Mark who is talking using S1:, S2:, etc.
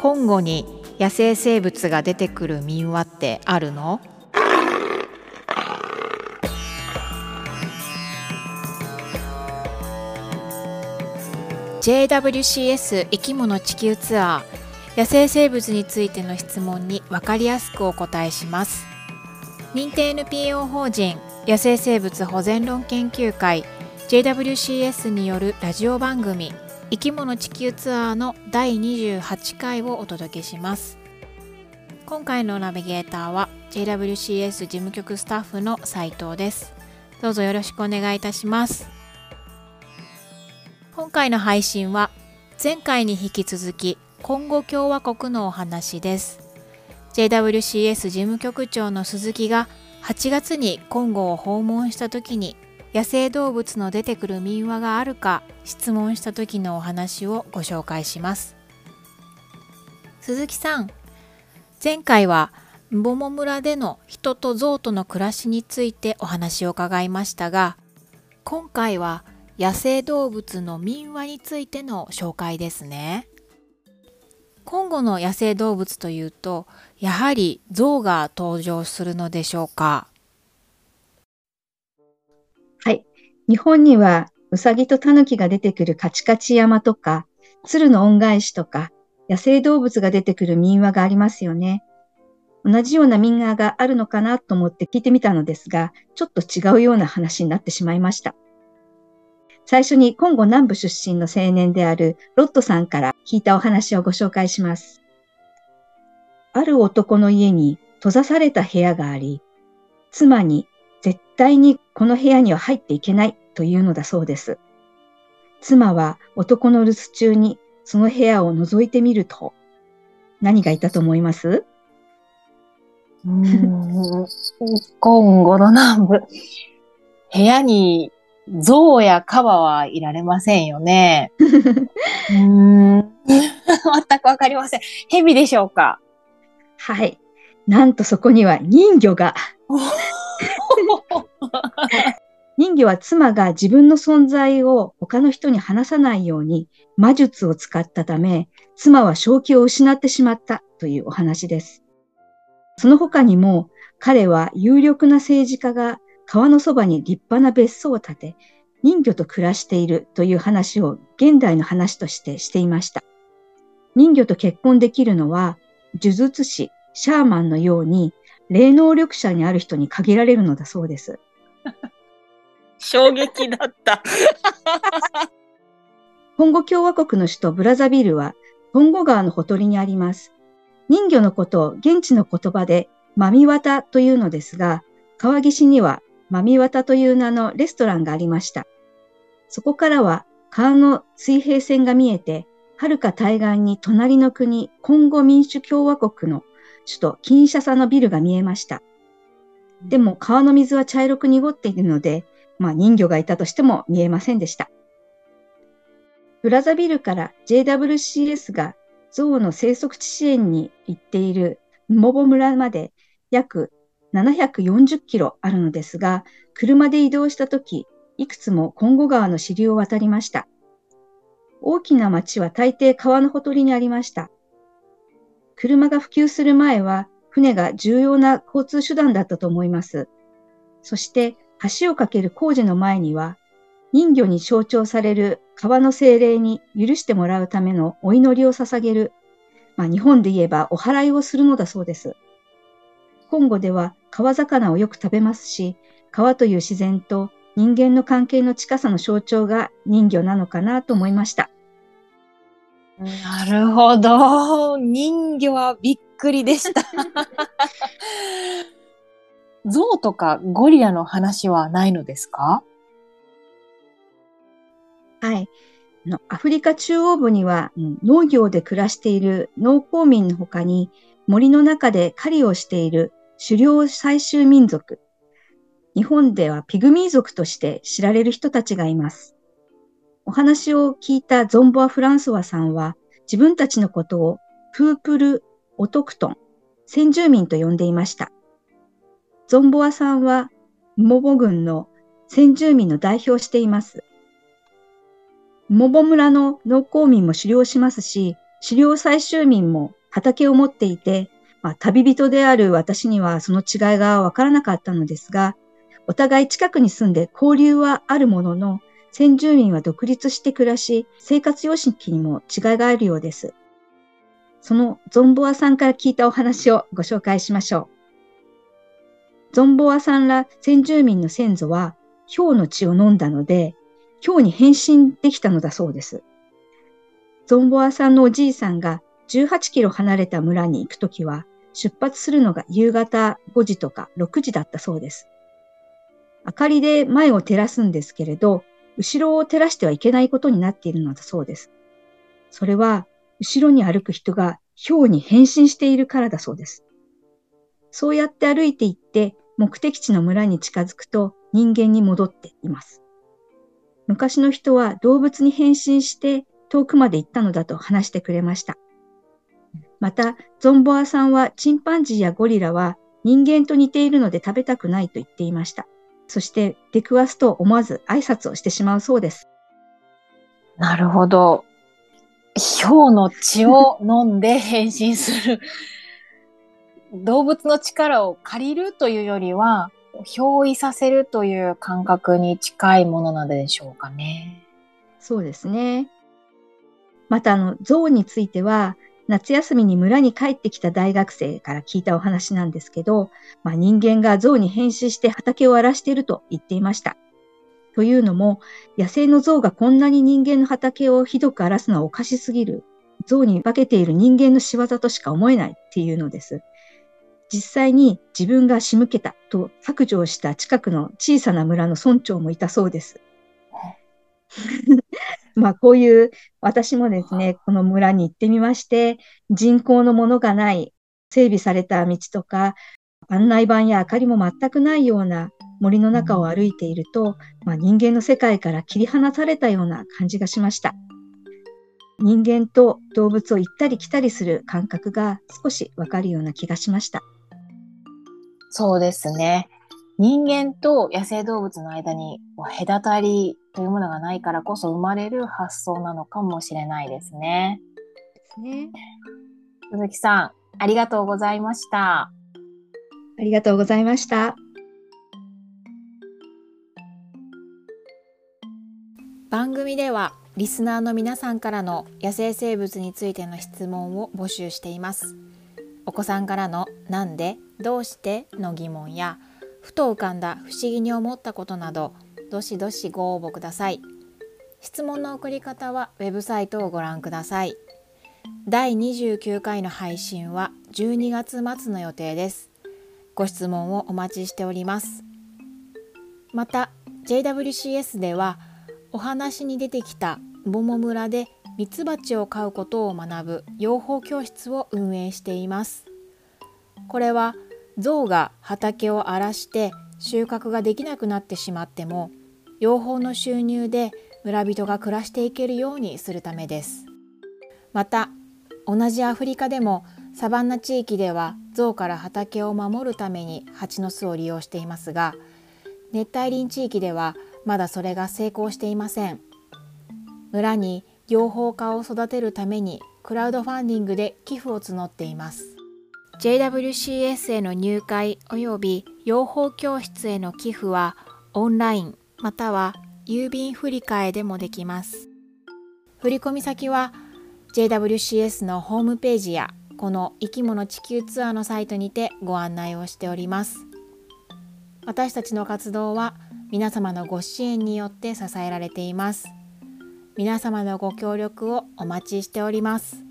S1: コンゴに野生生物が出てくる民話ってあるの？JWCS 生き物地球ツアー野生生物についての質問に分かりやすくお答えします。認定 NPO 法人野生生物保全論研究会 JWCS によるラジオ番組生き物地球ツアーの第28回をお届けします。今回のナビゲーターは JWCS 事務局スタッフの斉藤です。どうぞよろしくお願いいたします。今回の配信は前回に引き続きコンゴ共和国のお話です。JWCS 事務局長の鈴木が8月にコンゴを訪問した時に野生動物の出てくる民話があるか質問した時のお話をご紹介します。鈴木さん前回はボモ村での人と象との暮らしについてお話を伺いましたが今回は野生動物の民話についての紹介ですね。今後の野生動物というとやはり象が登場するのでしょうか？
S2: 日本にはウサギとタヌキが出てくるカチカチ山とか、鶴の恩返しとか、野生動物が出てくる民話がありますよね。同じような民話があるのかなと思って聞いてみたのですが、ちょっと違うような話になってしまいました。最初にコンゴ南部出身の青年であるロットさんから聞いたお話をご紹介します。ある男の家に閉ざされた部屋があり、妻に絶対にこの部屋には入っていけないというのだそうです。妻は男の留守中にその部屋を覗いてみると、何がいたと思います？
S3: うんコンゴの南部。部屋に象やカバはいられません。よね。うん。全くわかりません。蛇でしょうか
S2: はい。なん。とそこには人魚が。人魚は妻が自分の存在を他の人に話さないように魔術を使ったため、妻は正気を失ってしまったというお話です。その他にも、彼は有力な政治家が川のそばに立派な別荘を建て、人魚と暮らしているという話を現代の話としてしていました。人魚と結婚できるのは、呪術師、シャーマンのように霊能力者にある人に限られるのだそうです。
S3: 衝撃だった。
S2: コンゴ共和国の首都ブラザビルは、コンゴ川のほとりにあります。人魚のことを現地の言葉でマミワタというのですが、川岸にはマミワタという名のレストランがありました。そこからは川の水平線が見えて、はるか対岸に隣の国、コンゴ民主共和国の首都キンシャサのビルが見えました。でも川の水は茶色く濁っているので、まあ人魚がいたとしても見えませんでした。ブラザビルから JWCS が象の生息地支援に行っているモボ村まで約740キロあるのですが、車で移動したとき、いくつもコンゴ川の支流を渡りました。大きな町は大抵川のほとりにありました。車が普及する前は船が重要な交通手段だったと思います。そして橋を架ける工事の前には人魚に象徴される川の精霊に許してもらうためのお祈りを捧げる、まあ、日本で言えばお祓いをするのだそうです。コンゴでは川魚をよく食べますし、川という自然と人間の関係の近さの象徴が人魚なのかなと思いました。
S3: なるほど。人魚はびっくりでした。象とかゴリラの話はないのですか？
S2: はい。のアフリカ中央部には、うん、農業で暮らしている農耕民の他に森の中で狩りをしている狩猟採集民族。日本ではピグミー族として知られる人たちがいます。お話を聞いたゾンボア・フランソワさんは、自分たちのことをプープル・オトクトン、先住民と呼んでいました。ゾンボアさんは、モボ郡の先住民の代表しています。モボ村の農耕民も狩猟しますし、狩猟採集民も畑を持っていて、まあ、旅人である私にはその違いがわからなかったのですが、お互い近くに住んで交流はあるものの、先住民は独立して暮らし、生活様式にも違いがあるようです。そのゾンボアさんから聞いたお話をご紹介しましょう。ゾンボアさんら先住民の先祖は、氷の血を飲んだので、氷に変身できたのだそうです。ゾンボアさんのおじいさんが18キロ離れた村に行くときは、出発するのが夕方5時とか6時だったそうです。明かりで前を照らすんですけれど、後ろを照らしてはいけないことになっているのだそうです。それは、後ろに歩く人が氷に変身しているからだそうです。そうやって歩いていって、目的地の村に近づくと人間に戻っています。昔の人は動物に変身して遠くまで行ったのだと話してくれました。また、ゾンボアさんはチンパンジーやゴリラは人間と似ているので食べたくないと言っていました。そして出くわすと思わず挨拶をしてしまうそうです。
S3: なるほど。氷の血を飲んで変身する。動物の力を借りるというよりは、憑依させるという感覚に近いものなのでしょうかね。
S2: そうですね。また、あの、象については、夏休みに村に帰ってきた大学生から聞いたお話なんですけど、まあ、人間が象に変身して畑を荒らしていると言っていました。というのも、野生の象がこんなに人間の畑をひどく荒らすのはおかしすぎる。象に化けている人間の仕業としか思えないっていうのです。実際に自分が仕向けたと白状した近くの小さな村の村長もいたそうです。まあこういう私もですね、この村に行ってみまして、人工のものがない整備された道とか、案内板や明かりも全くないような森の中を歩いていると、まあ、人間の世界から切り離されたような感じがしました。人間と動物を行ったり来たりする感覚が少しわかるような気がしました。
S3: そうですね。人間と野生動物の間に隔たりというものがないからこそ生まれる発想なのかもしれないですね。
S2: ですね。
S3: 鈴木さん、ありがとうございました。
S2: ありがとうございました。
S1: 組ではリスナーの皆さんからの野生生物についての質問を募集しています。お子さんからのなんで、どうしての疑問やふと浮かんだ不思議に思ったことなどどしどしご応募ください。質問の送り方はウェブサイトをご覧ください。第29回の配信は12月末の予定です。ご質問をお待ちしております。また JWCS ではお話に出てきた桃村でミツバチを飼うことを学ぶ養蜂教室を運営しています。これは象が畑を荒らして収穫ができなくなってしまっても養蜂の収入で村人が暮らしていけるようにするためです。また同じアフリカでもサバンナ地域では象から畑を守るために蜂の巣を利用していますが熱帯林地域ではまだそれが成功していません村に養蜂家を育てるためにクラウドファンディングで寄付を募っています JWCS への入会及び養蜂教室への寄付はオンラインまたは郵便振替でもできます。振込先は JWCS のホームページやこの生き物地球ツアーのサイトにてご案内をしております。私たちの活動は皆様のご支援によって支えられています。皆様のご協力をお待ちしております。